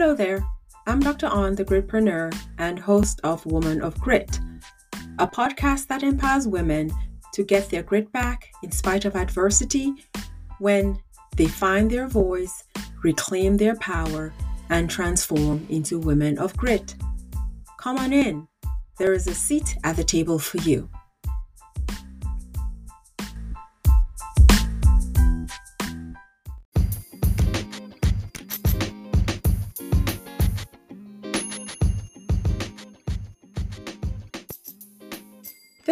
Hello there. I'm Dr. Ahne, the Gritpreneur and host of Woman of Grit, a podcast that empowers women to get their grit back in spite of adversity when they find their voice, reclaim their power, and transform into women of grit. Come on in. There is a seat at the table for you.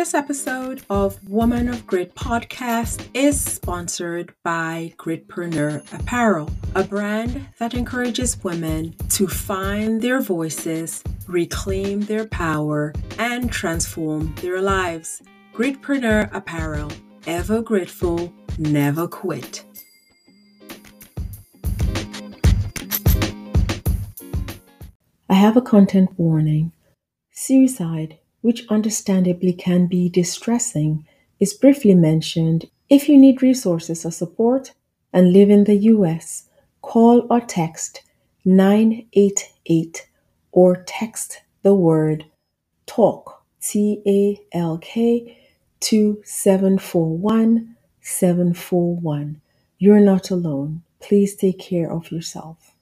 This episode of Woman of Grit podcast is sponsored by Gritpreneur Apparel, a brand that encourages women to find their voices, reclaim their power, and transform their lives. Gritpreneur Apparel, ever grateful, never quit. I have a content warning. Suicide which understandably can be distressing, is briefly mentioned. If you need resources or support and live in the US, call or text 988 or text the word TALK, T A L K, to 741 741. You're not alone. Please take care of yourself.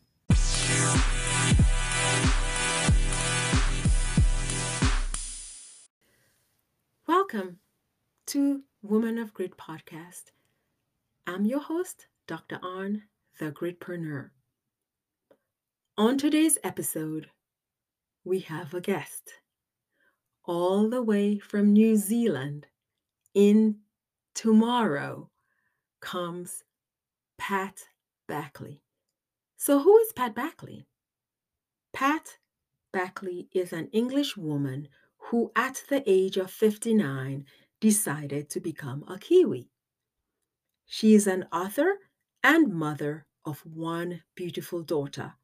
Welcome to Woman of Grit podcast. I'm your host, Dr. Ahne, the Gritpreneur. On today's episode, we have a guest all the way from New Zealand. In tomorrow comes Pat Backley. So, who is Pat Backley? Pat Backley is an English woman who at the age of 59 decided to become a Kiwi. She is an author and mother of one beautiful daughter.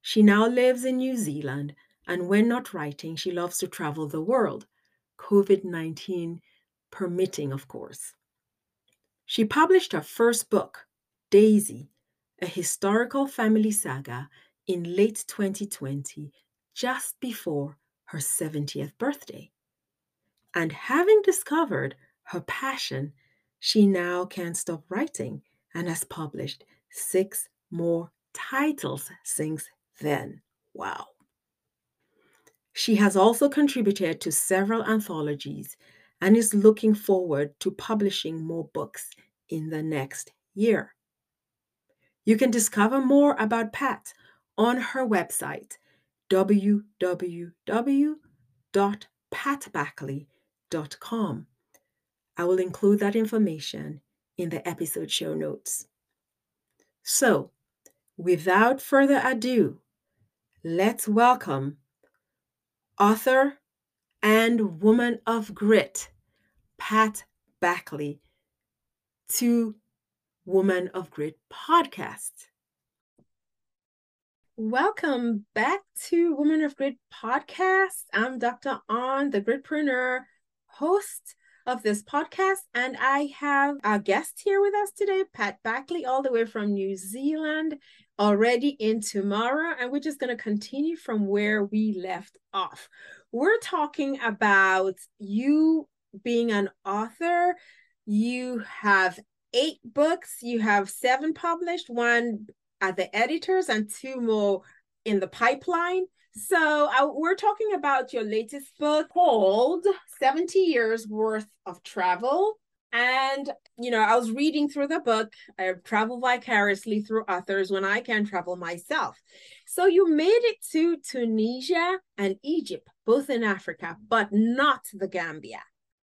She now lives in New Zealand, and when not writing, she loves to travel the world, COVID 19 permitting, of course. She published her first book, Daisy, a historical family saga, in late 2020, just before her 70th birthday. And having discovered her passion, she now can't stop writing and has published six more titles since then. Wow. She has also contributed to several anthologies and is looking forward to publishing more books in the next year. You can discover more about Pat on her website www.patbackley.com. I will include that information in the episode show notes. So, without further ado, let's welcome author and woman of grit, Pat Backley, to Woman of Grit podcast. Welcome back to Women of Grit podcast. I'm Dr. Ahne, the Gritpreneur, host of this podcast, and I have a guest here with us today, Pat Backley, all the way from New Zealand, already in tomorrow, and we're just going to continue from where we left off. We're talking about you being an author. You have eight books, you have seven published, one at the editors and two more in the pipeline. So uh, we're talking about your latest book called 70 Years Worth of Travel. And, you know, I was reading through the book. I travel vicariously through authors when I can travel myself. So you made it to Tunisia and Egypt, both in Africa, but not the Gambia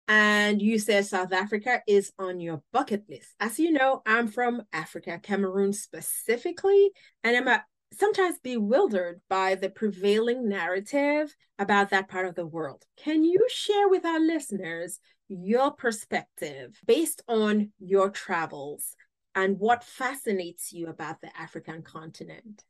and you said South Africa is on your bucket list. As you know, I'm from Africa, Cameroon specifically, and I'm a, sometimes bewildered by the prevailing narrative about that part of the world. Can you share with our listeners your perspective based on your travels and what fascinates you about the African continent?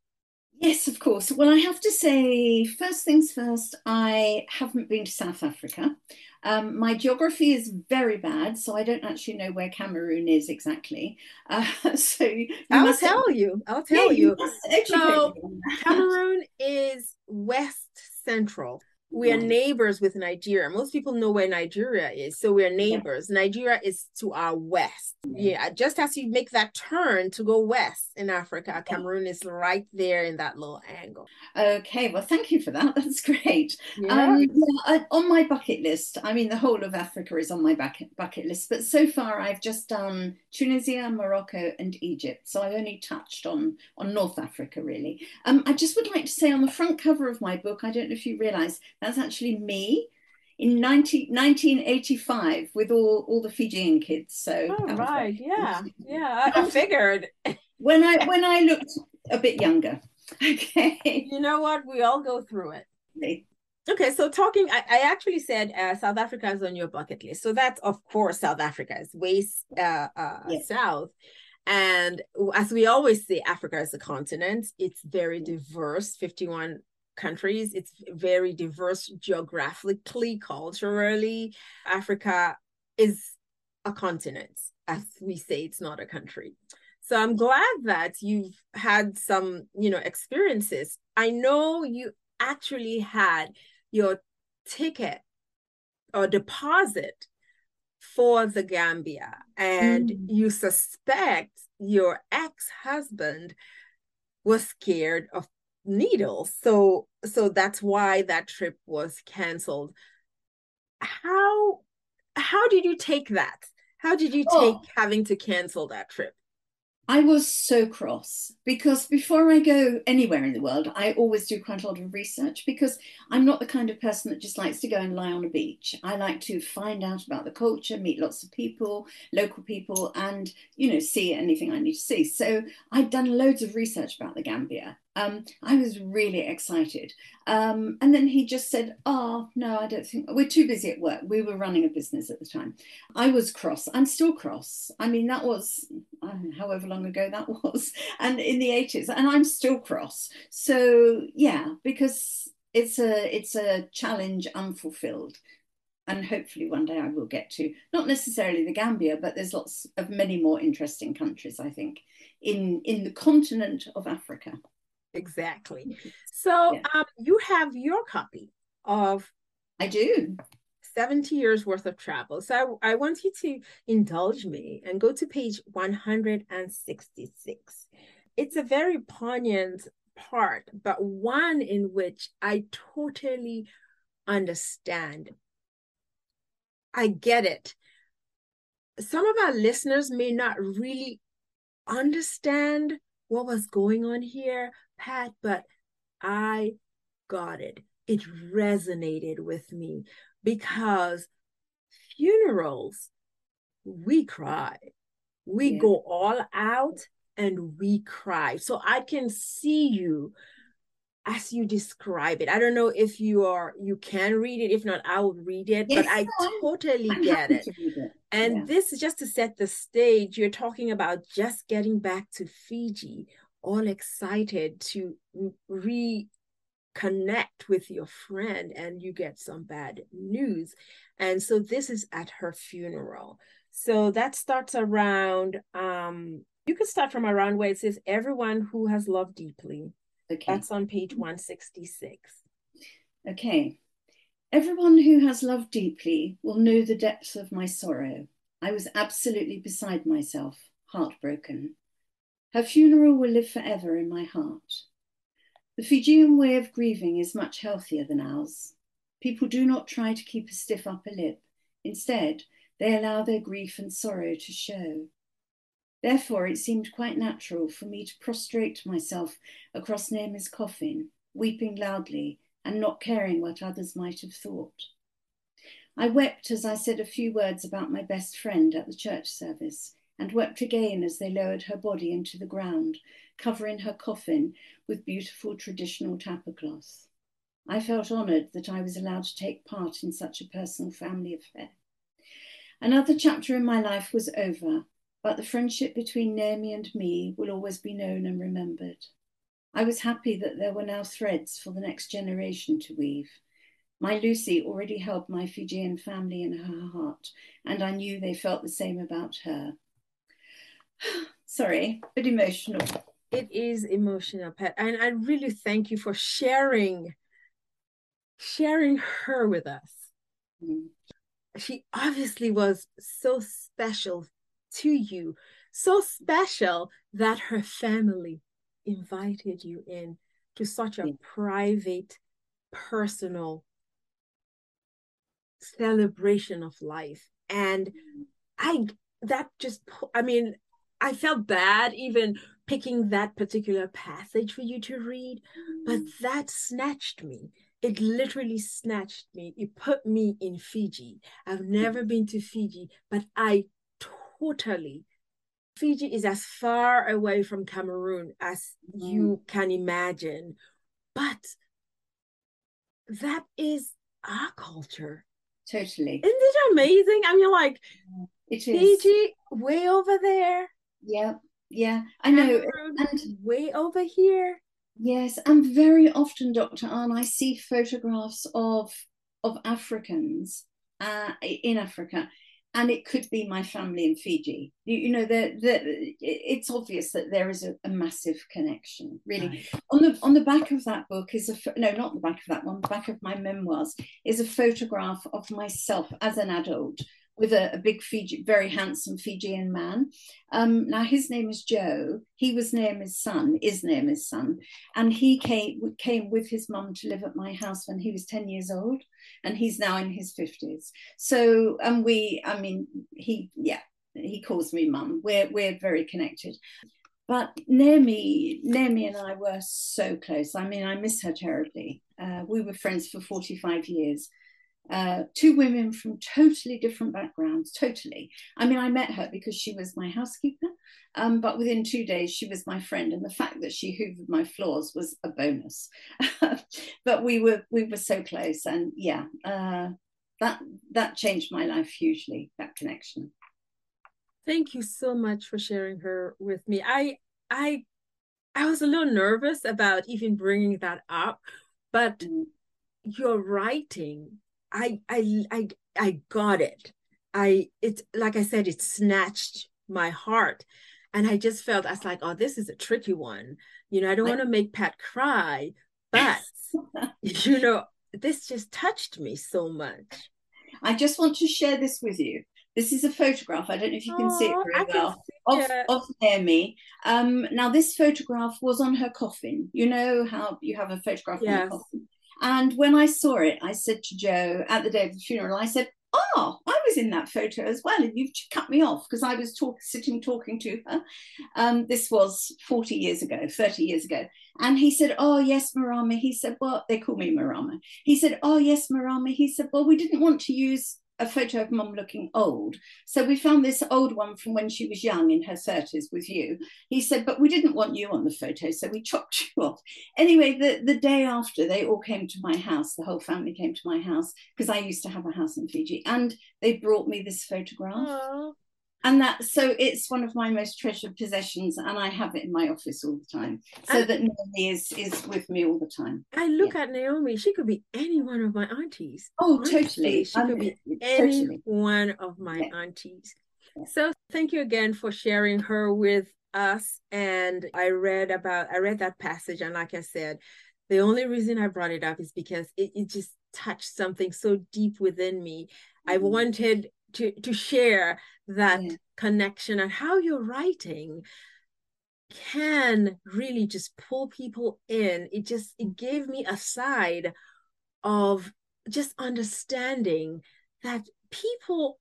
Yes, of course. Well, I have to say, first things first, I haven't been to South Africa. Um, my geography is very bad, so I don't actually know where Cameroon is exactly. Uh, so I'll tell you. I'll tell yeah, you. you so Cameroon is west central we are neighbors with Nigeria. Most people know where Nigeria is, so we're neighbors. Yeah. Nigeria is to our west. Yeah, just as you make that turn to go west in Africa, Cameroon is right there in that little angle. Okay, well, thank you for that. That's great. Yeah. Um, yeah, I, on my bucket list, I mean, the whole of Africa is on my bucket bucket list, but so far I've just done Tunisia, Morocco, and Egypt. So I've only touched on on North Africa really. Um, I just would like to say on the front cover of my book, I don't know if you realise that's actually me in 19, 1985 with all, all the Fijian kids. So oh, right, yeah, yeah, I, I figured when I when I looked a bit younger. Okay, you know what? We all go through it. Okay. Okay, so talking, I, I actually said uh, South Africa is on your bucket list. So that's, of course, South Africa is way uh, uh, yes. south. And as we always say, Africa is a continent. It's very diverse, 51 countries. It's very diverse geographically, culturally. Africa is a continent, as we say, it's not a country. So I'm glad that you've had some, you know, experiences. I know you actually had your ticket or deposit for the Gambia and mm. you suspect your ex-husband was scared of needles so so that's why that trip was canceled how how did you take that how did you take oh. having to cancel that trip I was so cross because before I go anywhere in the world, I always do quite a lot of research because I'm not the kind of person that just likes to go and lie on a beach. I like to find out about the culture, meet lots of people, local people, and you know, see anything I need to see. So I'd done loads of research about the Gambia um, I was really excited. Um, and then he just said, Oh, no, I don't think we're too busy at work. We were running a business at the time. I was cross. I'm still cross. I mean, that was however long ago that was, and in the 80s, and I'm still cross. So, yeah, because it's a it's a challenge unfulfilled and hopefully one day I will get to not necessarily the Gambia, but there's lots of many more interesting countries I think in in the continent of Africa. Exactly. So yeah. um, you have your copy of. I do. 70 years worth of travel. So I, I want you to indulge me and go to page 166. It's a very poignant part, but one in which I totally understand. I get it. Some of our listeners may not really understand what was going on here, Pat, but I got it. It resonated with me because funerals, we cry. We yeah. go all out and we cry. So I can see you as you describe it. I don't know if you are you can read it. If not, I will read it. Yes, but I totally I'm get it. it. And yeah. this is just to set the stage. You're talking about just getting back to Fiji all excited to reconnect with your friend and you get some bad news. And so this is at her funeral. So that starts around, um, you could start from around where it says, everyone who has loved deeply. Okay. That's on page 166. Okay. Everyone who has loved deeply will know the depth of my sorrow. I was absolutely beside myself, heartbroken. Her funeral will live forever in my heart. The Fijian way of grieving is much healthier than ours. People do not try to keep a stiff upper lip. Instead, they allow their grief and sorrow to show. Therefore, it seemed quite natural for me to prostrate myself across Naomi's coffin, weeping loudly and not caring what others might have thought. I wept as I said a few words about my best friend at the church service and wept again as they lowered her body into the ground, covering her coffin with beautiful traditional tablecloth. I felt honoured that I was allowed to take part in such a personal family affair. Another chapter in my life was over, but the friendship between Naomi and me will always be known and remembered. I was happy that there were now threads for the next generation to weave. My Lucy already held my Fijian family in her heart, and I knew they felt the same about her. Sorry, but emotional. It is emotional, Pat, and I really thank you for sharing sharing her with us. Mm. She obviously was so special to you, so special that her family invited you in to such a yeah. private, personal celebration of life. And I, that just, I mean, I felt bad even picking that particular passage for you to read, but mm. that snatched me. It literally snatched me. It put me in Fiji. I've never been to Fiji, but I totally Fiji is as far away from Cameroon as mm. you can imagine. But that is our culture. Totally. Isn't it amazing? I mean, like, it is. Fiji, way over there. Yeah, yeah. I know. and way over here. Yes, and very often, Dr. Ahne, I see photographs of of Africans uh, in Africa and it could be my family in Fiji. You, you know, the, the, it's obvious that there is a, a massive connection. Really, right. on the on the back of that book is a no, not the back of that one. The back of my memoirs is a photograph of myself as an adult with a, a, big Fiji, very handsome Fijian man. Um, now his name is Joe. He was Naomi's son, is Naomi's son, and he came came with his mum to live at my house when he was ten years old, and he's now in his fifties. So, and we, I mean, he, yeah, he calls me mum. We're we're very connected. But Naomi, Naomi and I were so close. I mean, I miss her terribly. Uh, we were friends for 45 years uh, two women from totally different backgrounds, totally. I mean, I met her because she was my housekeeper, um, but within two days, she was my friend, and the fact that she hoovered my floors was a bonus. but we were we were so close, and yeah, uh, that that changed my life hugely. That connection. Thank you so much for sharing her with me. I I I was a little nervous about even bringing that up, but mm. your writing I I I I got it. I it's like I said, it snatched my heart. And I just felt I was like, oh, this is a tricky one. You know, I don't want to make Pat cry, but you know, this just touched me so much. I just want to share this with you. This is a photograph. I don't know if you can oh, see it very well of, it. of Naomi. Um, now, this photograph was on her coffin. You know how you have a photograph yes. on a coffin. And when I saw it, I said to Joe at the day of the funeral, I said, Oh, I was in that photo as well. And you've cut me off because I was talk, sitting talking to her. Um, this was 40 years ago, 30 years ago. And he said, Oh, yes, Marama. He said, Well, they call me Marama. He said, Oh, yes, Marama. He said, Well, we didn't want to use a photo of mum looking old. So we found this old one from when she was young in her 30s with you. He said, but we didn't want you on the photo, so we chopped you off. Anyway, the, the day after, they all came to my house. The whole family came to my house because I used to have a house in Fiji. And they brought me this photograph. Aww and that so it's one of my most treasured possessions and i have it in my office all the time so and that naomi is is with me all the time i look yeah. at naomi she could be any one of my aunties oh Honestly, totally she could be any totally. one of my yeah. aunties yeah. so thank you again for sharing her with us and i read about i read that passage and like i said the only reason i brought it up is because it, it just touched something so deep within me mm-hmm. i wanted to to share that yeah. connection and how your writing can really just pull people in it just it gave me a side of just understanding that people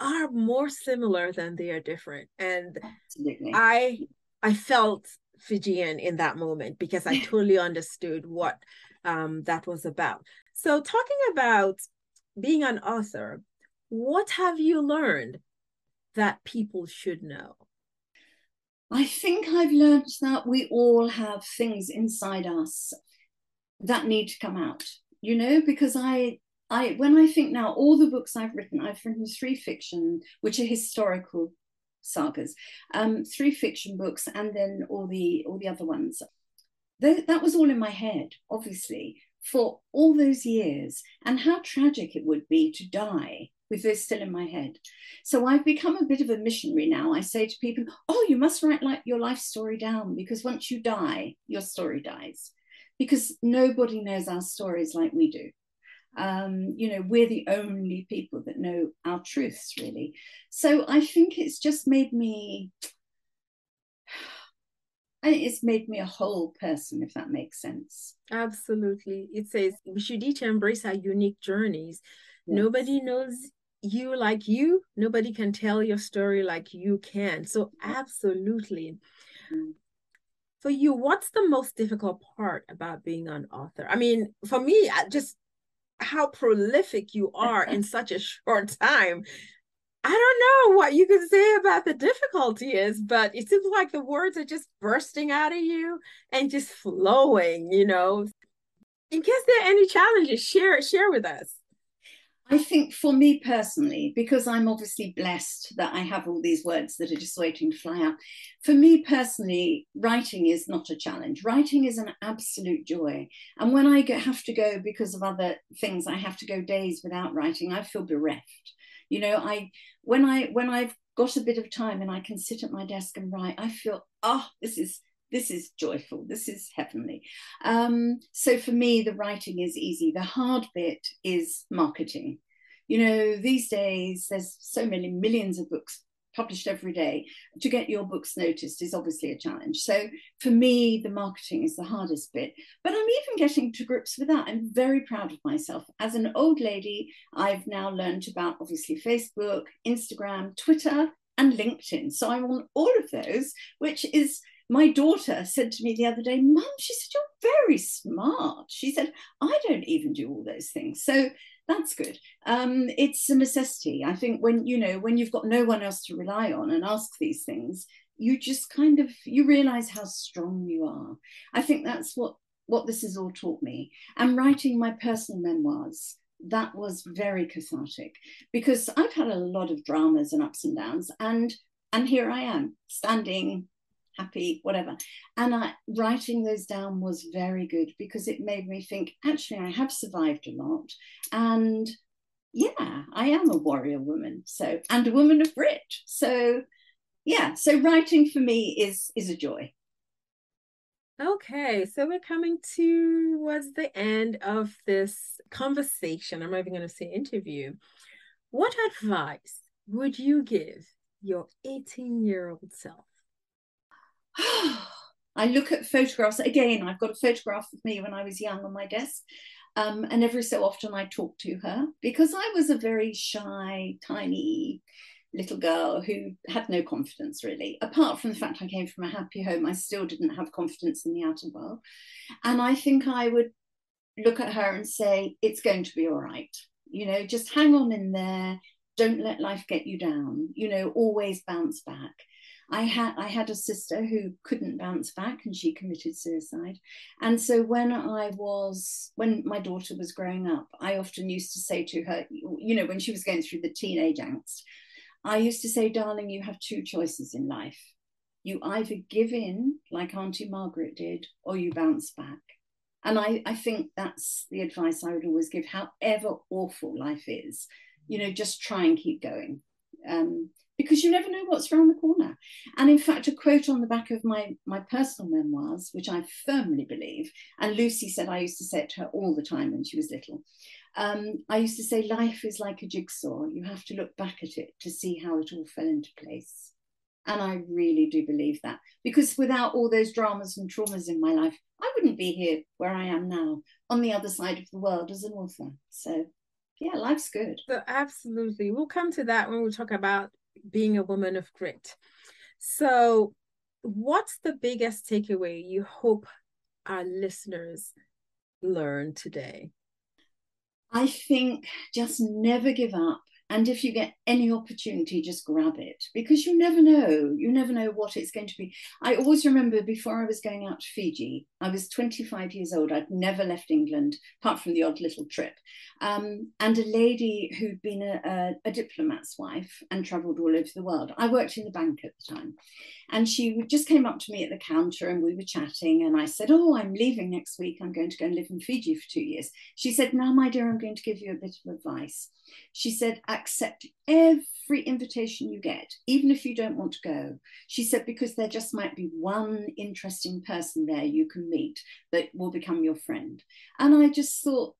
are more similar than they are different and Absolutely. i i felt fijian in that moment because i totally understood what um, that was about so talking about being an author what have you learned that people should know? I think I've learned that we all have things inside us that need to come out, you know, because I I when I think now all the books I've written, I've written three fiction, which are historical sagas, um, three fiction books, and then all the all the other ones. th- that was all in my head, obviously, for all those years, and how tragic it would be to die with this still in my head. So I've become a bit of a missionary now. I say to people, "Oh, you must write like your life story down because once you die, your story dies." Because nobody knows our stories like we do. Um, you know, we're the only people that know our truths, really. So I think it's just made me it's made me a whole person, if that makes sense. Absolutely. It says we should each embrace our unique journeys. Nobody knows you like you. Nobody can tell your story like you can. So, absolutely. Mm. For you, what's the most difficult part about being an author? I mean, for me, just how prolific you are in such a short time. I don't know what you can say about the difficulty is, but it seems like the words are just bursting out of you and just flowing, you know. In case there are any challenges, share share with us. I think for me personally, because I'm obviously blessed that I have all these words that are just waiting to fly out, for me personally, writing is not a challenge. Writing is an absolute joy. And when I have to go because of other things, I have to go days without writing, I feel bereft you know i when i when i've got a bit of time and i can sit at my desk and write i feel oh this is this is joyful this is heavenly um, so for me the writing is easy the hard bit is marketing you know these days there's so many millions of books published every day, to get your books noticed is obviously a challenge. So for me, the marketing is the hardest bit. But I'm even getting to grips with that. I'm very proud of myself. As an old lady, I've now learned about obviously Facebook, Instagram, Twitter, and LinkedIn. So I'm on all of those, which is my daughter said to me the other day, Mum, she said, You're very smart. She said, I don't even do all those things. So that's good. Um, it's a necessity. I think when you know when you've got no one else to rely on and ask these things, you just kind of you realize how strong you are. I think that's what what this has all taught me. And writing my personal memoirs that was very cathartic because I've had a lot of dramas and ups and downs, and and here I am standing happy, whatever. And I, writing those down was very good because it made me think actually, I have survived a lot. And yeah, I am a warrior woman. So, and a woman of grit. So, yeah, so writing for me is is a joy. Okay, so we're coming towards the end of this conversation. I'm not even going to say interview. What advice would you give your 18 year old self? I look at photographs again. I've got a photograph of me when I was young on my desk. Um, and every so often I talk to her because I was a very shy, tiny little girl who had no confidence really. Apart from the fact I came from a happy home, I still didn't have confidence in the outer world. And I think I would look at her and say, It's going to be all right. You know, just hang on in there. Don't let life get you down. You know, always bounce back. I had I had a sister who couldn't bounce back and she committed suicide. And so when I was when my daughter was growing up, I often used to say to her, you know, when she was going through the teenage angst, I used to say, darling, you have two choices in life. You either give in like Auntie Margaret did, or you bounce back. And I, I think that's the advice I would always give, however awful life is, you know, just try and keep going. Um, because you never know what's around the corner. And in fact, a quote on the back of my, my personal memoirs, which I firmly believe, and Lucy said I used to say it to her all the time when she was little. Um, I used to say, life is like a jigsaw. You have to look back at it to see how it all fell into place. And I really do believe that because without all those dramas and traumas in my life, I wouldn't be here where I am now on the other side of the world as an author. So, yeah, life's good. So, absolutely. We'll come to that when we talk about being a woman of grit. So, what's the biggest takeaway you hope our listeners learn today? I think just never give up And if you get any opportunity, just grab it because you never know. You never know what it's going to be. I always remember before I was going out to Fiji, I was 25 years old. I'd never left England, apart from the odd little trip. Um, and a lady who'd been a, a, a diplomat's wife and traveled all over the world. I worked in the bank at the time. And she just came up to me at the counter and we were chatting. And I said, Oh, I'm leaving next week. I'm going to go and live in Fiji for two years. She said, Now, my dear, I'm going to give you a bit of advice. She said, accept every invitation you get, even if you don't want to go. She said, because there just might be one interesting person there you can meet that will become your friend. And I just thought,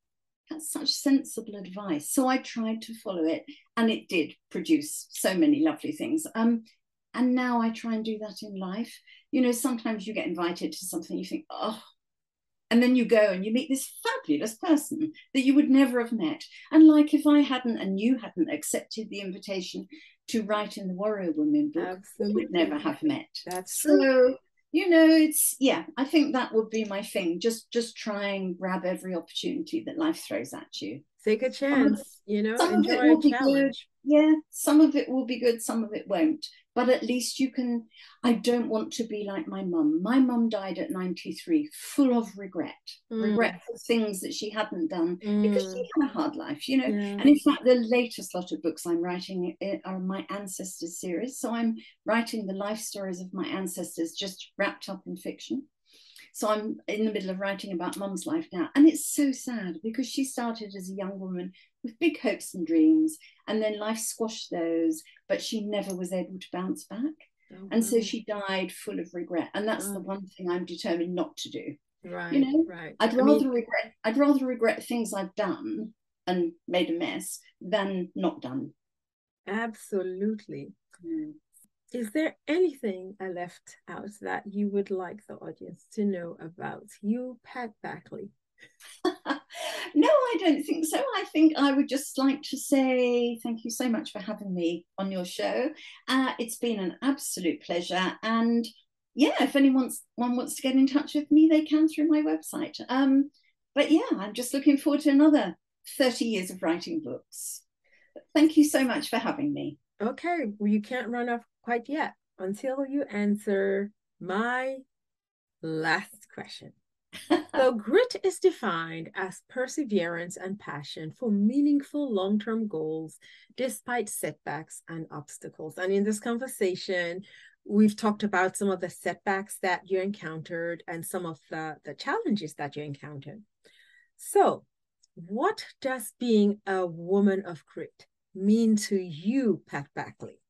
that's such sensible advice. So I tried to follow it, and it did produce so many lovely things. Um, and now I try and do that in life. You know, sometimes you get invited to something, you think, oh, and then you go and you meet this fabulous person that you would never have met. And like if I hadn't and you hadn't accepted the invitation to write in the Warrior Women book, Absolutely. we would never have met. That's true. So, you know, it's yeah, I think that would be my thing. Just just try and grab every opportunity that life throws at you. Take a chance, um, you know, enjoy a challenge. Yeah, some of it will be good, some of it won't but at least you can i don't want to be like my mum my mum died at 93 full of regret mm. regret for things that she hadn't done mm. because she mm. had a hard life you know yeah. and in fact the latest lot of books i'm writing eh, are my ancestors series so i'm writing the life stories of my ancestors just wrapped up in fiction so I'm in the middle of writing about mum's life now. And it's so sad because she started as a young woman with big hopes and dreams. And then life squashed those, but she never was able to bounce back. Oh, and so she died full of regret. And that's oh. the one thing I'm determined not to do. Right. You know, right. I'd rather I mean, regret I'd rather regret things I've done and made a mess than not done. Absolutely. Mm. Is there anything I left out that you would like the audience to know about you, Pat Backley? no, I don't think so. I think I would just like to say thank you so much for having me on your show. Uh, it's been an absolute pleasure. And yeah, if anyone one wants to get in touch with me, they can through my website. Um, but yeah, I'm just looking forward to another 30 years of writing books. Thank you so much for having me. Okay, well, you can't run off quite yet until you answer my last question. so, grit is defined as perseverance and passion for meaningful long term goals despite setbacks and obstacles. And in this conversation, we've talked about some of the setbacks that you encountered and some of the, the challenges that you encountered. So, what does being a woman of grit mean to you, Pat Backley?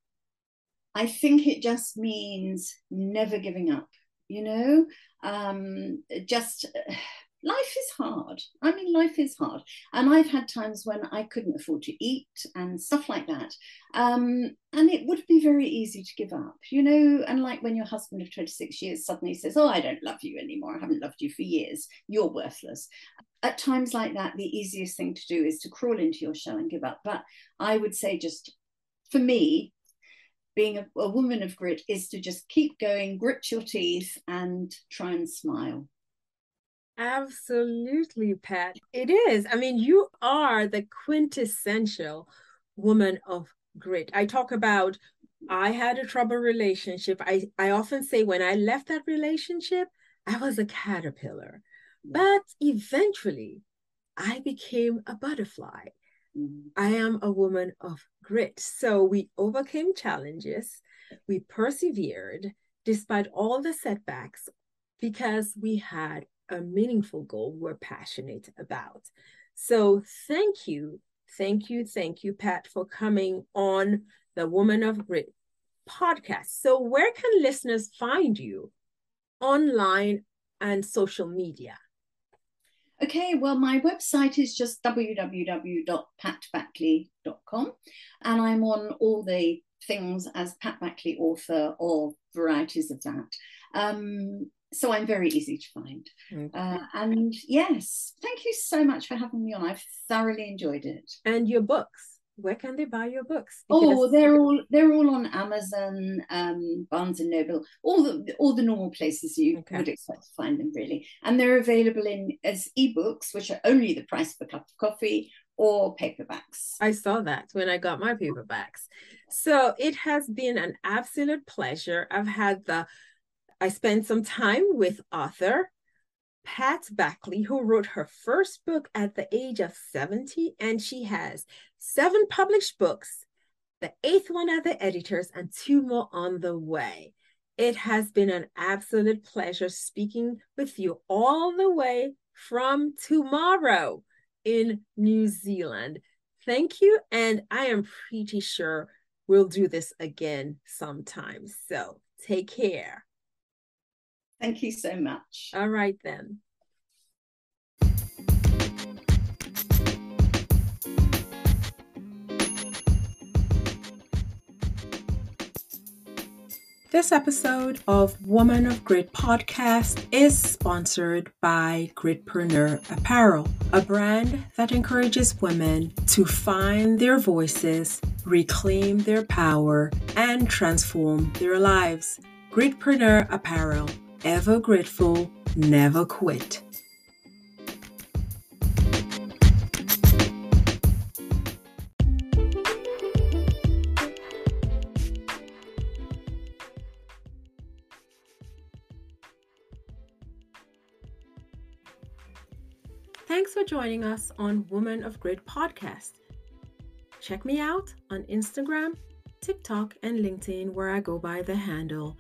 I think it just means never giving up, you know, um, just life is hard. I mean, life is hard. And I've had times when I couldn't afford to eat and stuff like that. Um, and it would be very easy to give up, you know. And like when your husband of 26 years suddenly says, Oh, I don't love you anymore. I haven't loved you for years. You're worthless. At times like that, the easiest thing to do is to crawl into your shell and give up. But I would say, just for me, being a, a woman of grit is to just keep going, grit your teeth, and try and smile. Absolutely, Pat. It is. I mean, you are the quintessential woman of grit. I talk about I had a trouble relationship. I, I often say when I left that relationship, I was a caterpillar. But eventually, I became a butterfly. I am a woman of grit. So we overcame challenges, we persevered despite all the setbacks because we had a meaningful goal we're passionate about. So thank you, thank you, thank you, Pat, for coming on the Woman of Grit podcast. So, where can listeners find you online and social media? Okay, well, my website is just www.patbackley.com, and I'm on all the things as Pat Backley author or varieties of that. Um, so I'm very easy to find. Okay. Uh, and yes, thank you so much for having me on. I've thoroughly enjoyed it. And your books where can they buy your books? Because oh, they're all they're all on Amazon, um, Barnes and Noble, all the all the normal places you okay. would expect to find them really, and they're available in as ebooks, which are only the price of a cup of coffee, or paperbacks. I saw that when I got my paperbacks. So it has been an absolute pleasure. I've had the, I spent some time with author Pat Backley, who wrote her first book at the age of 70, and she has seven published books, the eighth one at the editors, and two more on the way. It has been an absolute pleasure speaking with you all the way from tomorrow in New Zealand. Thank you. And I am pretty sure we'll do this again sometime. So take care. Thank you so much. All right, then. This episode of Woman of Grit podcast is sponsored by Gritpreneur Apparel, a brand that encourages women to find their voices, reclaim their power, and transform their lives. Gritpreneur Apparel, ever grateful, never quit. Thanks for joining us on Woman of Grit podcast. Check me out on Instagram, TikTok, and LinkedIn, where I go by the handle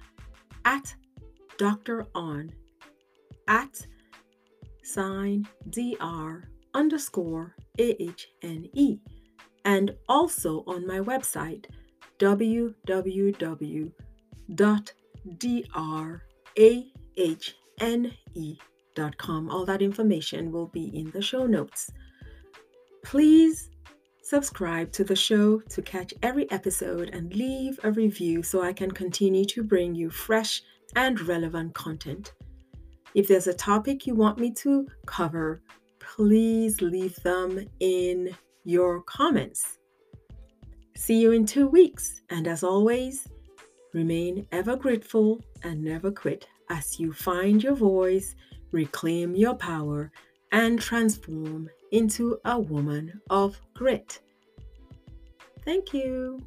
at Dr. Ahne, at sign dr underscore ahne, and also on my website www.drahne.com all that information will be in the show notes. Please subscribe to the show to catch every episode and leave a review so I can continue to bring you fresh and relevant content. If there's a topic you want me to cover, please leave them in your comments. See you in two weeks, and as always, remain ever grateful and never quit as you find your voice reclaim your power, and transform into a woman of grit. Thank you.